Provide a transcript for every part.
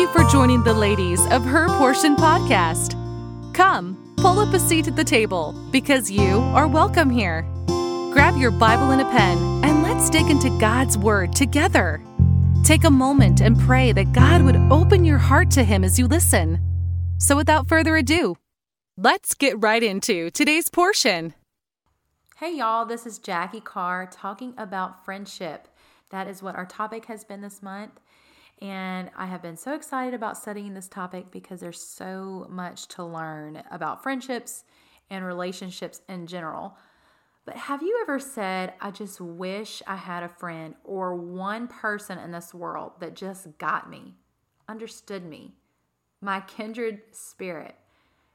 you for joining the ladies of Her Portion podcast. Come, pull up a seat at the table because you are welcome here. Grab your Bible and a pen and let's dig into God's Word together. Take a moment and pray that God would open your heart to Him as you listen. So, without further ado, let's get right into today's portion. Hey, y'all, this is Jackie Carr talking about friendship. That is what our topic has been this month. And I have been so excited about studying this topic because there's so much to learn about friendships and relationships in general. But have you ever said, I just wish I had a friend or one person in this world that just got me, understood me, my kindred spirit?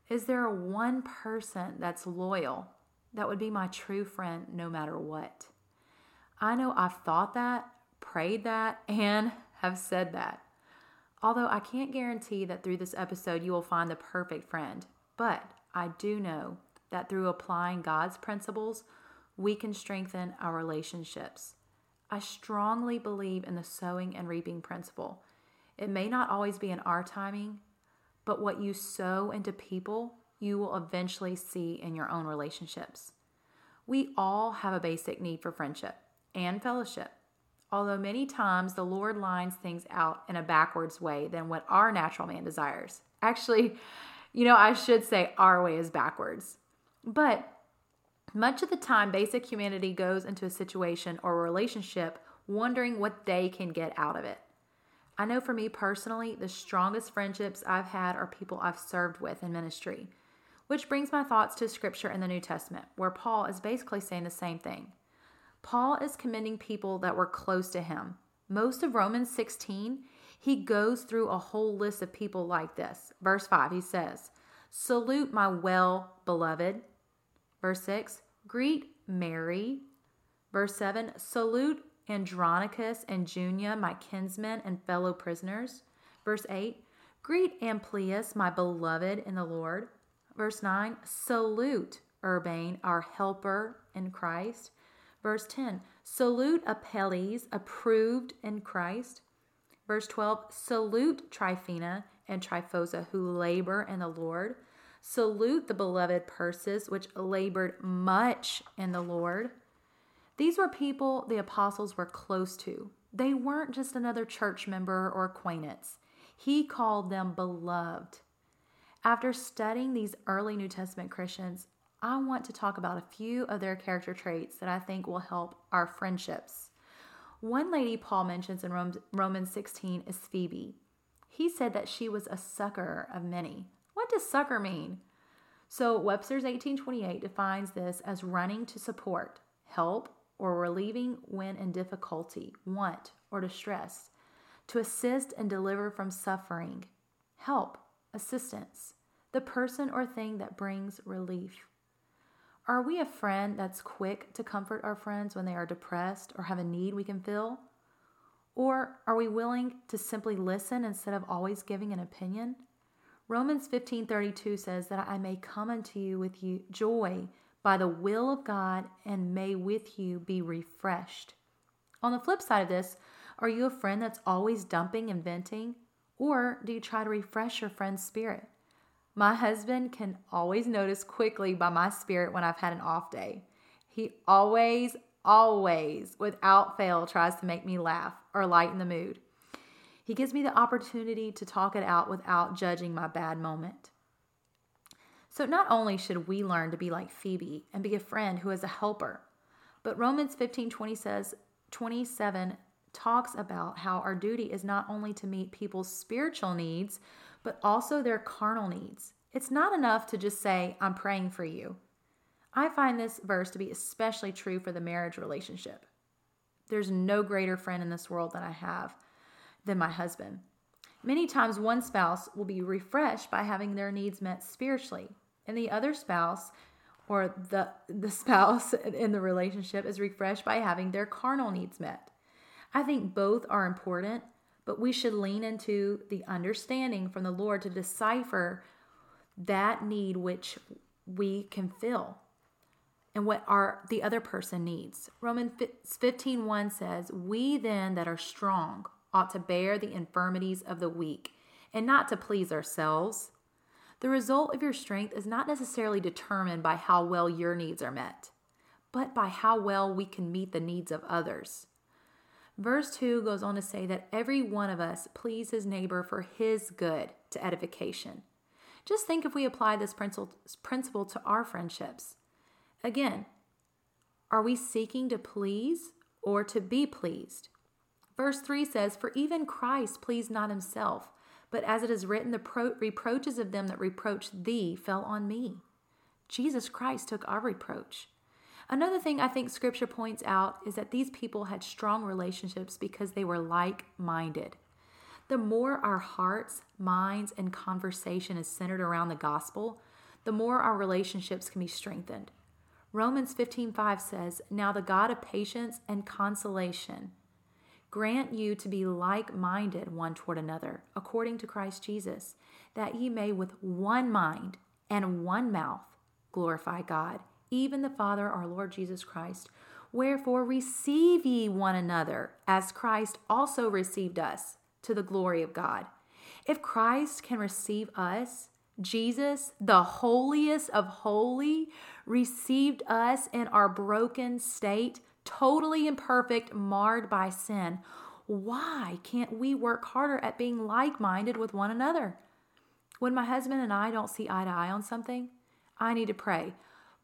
Is there a one person that's loyal that would be my true friend no matter what? I know I've thought that, prayed that, and have said that. Although I can't guarantee that through this episode you will find the perfect friend, but I do know that through applying God's principles, we can strengthen our relationships. I strongly believe in the sowing and reaping principle. It may not always be in our timing, but what you sow into people, you will eventually see in your own relationships. We all have a basic need for friendship and fellowship although many times the Lord lines things out in a backwards way than what our natural man desires. Actually, you know, I should say our way is backwards. But much of the time, basic humanity goes into a situation or a relationship wondering what they can get out of it. I know for me personally, the strongest friendships I've had are people I've served with in ministry, which brings my thoughts to scripture in the New Testament, where Paul is basically saying the same thing. Paul is commending people that were close to him. Most of Romans 16, he goes through a whole list of people like this. Verse 5, he says, Salute my well beloved. Verse 6, greet Mary. Verse 7, salute Andronicus and Junia, my kinsmen and fellow prisoners. Verse 8, greet Amplias, my beloved in the Lord. Verse 9, salute Urbane, our helper in Christ. Verse 10 Salute Apelles, approved in Christ. Verse 12 Salute Tryphena and Tryphosa, who labor in the Lord. Salute the beloved Persis, which labored much in the Lord. These were people the apostles were close to. They weren't just another church member or acquaintance. He called them beloved. After studying these early New Testament Christians, I want to talk about a few of their character traits that I think will help our friendships. One lady Paul mentions in Romans 16 is Phoebe. He said that she was a succor of many. What does succor mean? So Webster's 1828 defines this as running to support, help, or relieving when in difficulty, want, or distress, to assist and deliver from suffering, help, assistance, the person or thing that brings relief. Are we a friend that's quick to comfort our friends when they are depressed or have a need we can fill? Or are we willing to simply listen instead of always giving an opinion? Romans 15:32 says that I may come unto you with you joy by the will of God and may with you be refreshed. On the flip side of this, are you a friend that's always dumping and venting? Or do you try to refresh your friend's spirit? My husband can always notice quickly by my spirit when I've had an off day. He always, always, without fail, tries to make me laugh or lighten the mood. He gives me the opportunity to talk it out without judging my bad moment. So, not only should we learn to be like Phoebe and be a friend who is a helper, but Romans 15 20 says, 27 talks about how our duty is not only to meet people's spiritual needs, but also their carnal needs. It's not enough to just say, I'm praying for you. I find this verse to be especially true for the marriage relationship. There's no greater friend in this world that I have than my husband. Many times, one spouse will be refreshed by having their needs met spiritually, and the other spouse or the, the spouse in the relationship is refreshed by having their carnal needs met. I think both are important, but we should lean into the understanding from the Lord to decipher that need which we can fill and what our the other person needs. Romans 15:1 says, "We then that are strong ought to bear the infirmities of the weak and not to please ourselves. The result of your strength is not necessarily determined by how well your needs are met, but by how well we can meet the needs of others. Verse 2 goes on to say that every one of us please his neighbor for his good to edification. Just think if we apply this principle to our friendships. Again, are we seeking to please or to be pleased? Verse 3 says, For even Christ pleased not himself, but as it is written, the pro- reproaches of them that reproached thee fell on me. Jesus Christ took our reproach. Another thing I think scripture points out is that these people had strong relationships because they were like minded. The more our hearts, minds, and conversation is centered around the gospel, the more our relationships can be strengthened. Romans 15:5 says, "Now the God of patience and consolation grant you to be like-minded one toward another, according to Christ Jesus, that ye may with one mind and one mouth glorify God." Even the Father, our Lord Jesus Christ. Wherefore receive ye one another, as Christ also received us, to the glory of God. If Christ can receive us, Jesus, the holiest of holy, received us in our broken state, totally imperfect, marred by sin. Why can't we work harder at being like minded with one another? When my husband and I don't see eye to eye on something, I need to pray.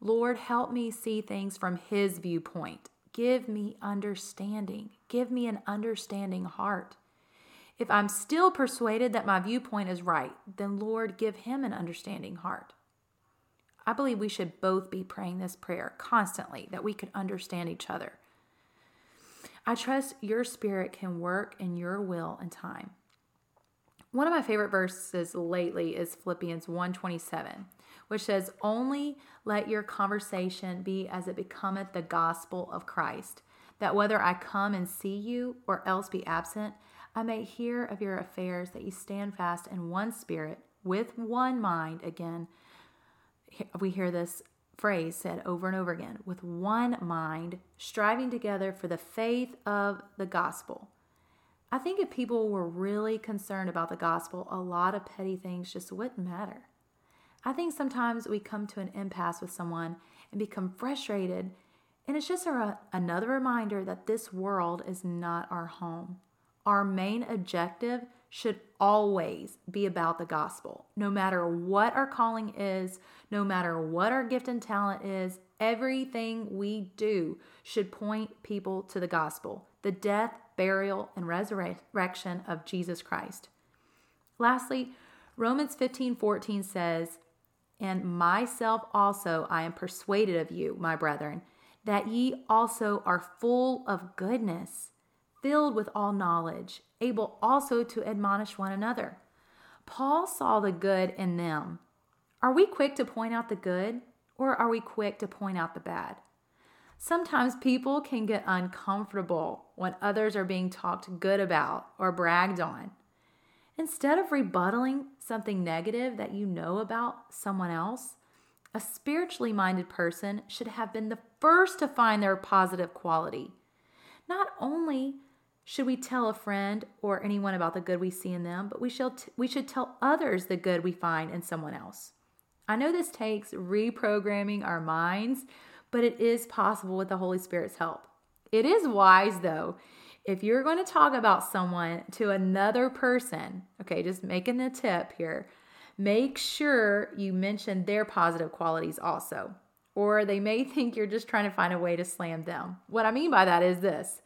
Lord, help me see things from His viewpoint. Give me understanding. Give me an understanding heart. If I'm still persuaded that my viewpoint is right, then Lord, give him an understanding heart. I believe we should both be praying this prayer constantly that we could understand each other. I trust your spirit can work in your will and time. One of my favorite verses lately is Philippians 127 which says, Only let your conversation be as it becometh the gospel of Christ, that whether I come and see you or else be absent, I may hear of your affairs, that ye stand fast in one spirit, with one mind. Again, we hear this phrase said over and over again with one mind, striving together for the faith of the gospel. I think if people were really concerned about the gospel, a lot of petty things just wouldn't matter. I think sometimes we come to an impasse with someone and become frustrated, and it's just a, another reminder that this world is not our home. Our main objective should always be about the gospel. No matter what our calling is, no matter what our gift and talent is, everything we do should point people to the gospel the death, burial, and resurrection of Jesus Christ. Lastly, Romans 15 14 says, and myself also I am persuaded of you, my brethren, that ye also are full of goodness, filled with all knowledge, able also to admonish one another. Paul saw the good in them. Are we quick to point out the good, or are we quick to point out the bad? Sometimes people can get uncomfortable when others are being talked good about or bragged on. Instead of rebuttaling something negative that you know about someone else, a spiritually minded person should have been the first to find their positive quality. Not only should we tell a friend or anyone about the good we see in them, but we should, t- we should tell others the good we find in someone else. I know this takes reprogramming our minds, but it is possible with the Holy Spirit's help. It is wise, though, if you're going to talk about someone to another person, okay, just making a tip here, make sure you mention their positive qualities also. Or they may think you're just trying to find a way to slam them. What I mean by that is this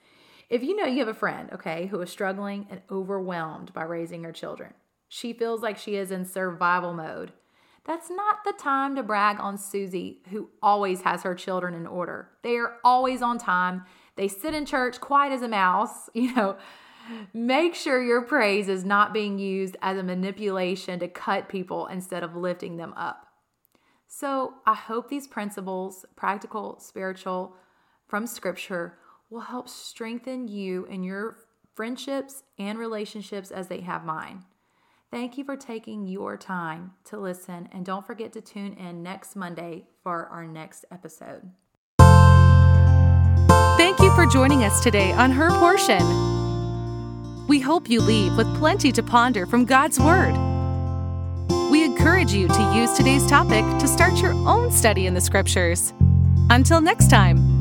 if you know you have a friend, okay, who is struggling and overwhelmed by raising her children, she feels like she is in survival mode. That's not the time to brag on Susie, who always has her children in order. They are always on time they sit in church quiet as a mouse, you know. Make sure your praise is not being used as a manipulation to cut people instead of lifting them up. So, I hope these principles, practical, spiritual, from scripture, will help strengthen you in your friendships and relationships as they have mine. Thank you for taking your time to listen, and don't forget to tune in next Monday for our next episode. Joining us today on Her Portion. We hope you leave with plenty to ponder from God's Word. We encourage you to use today's topic to start your own study in the Scriptures. Until next time.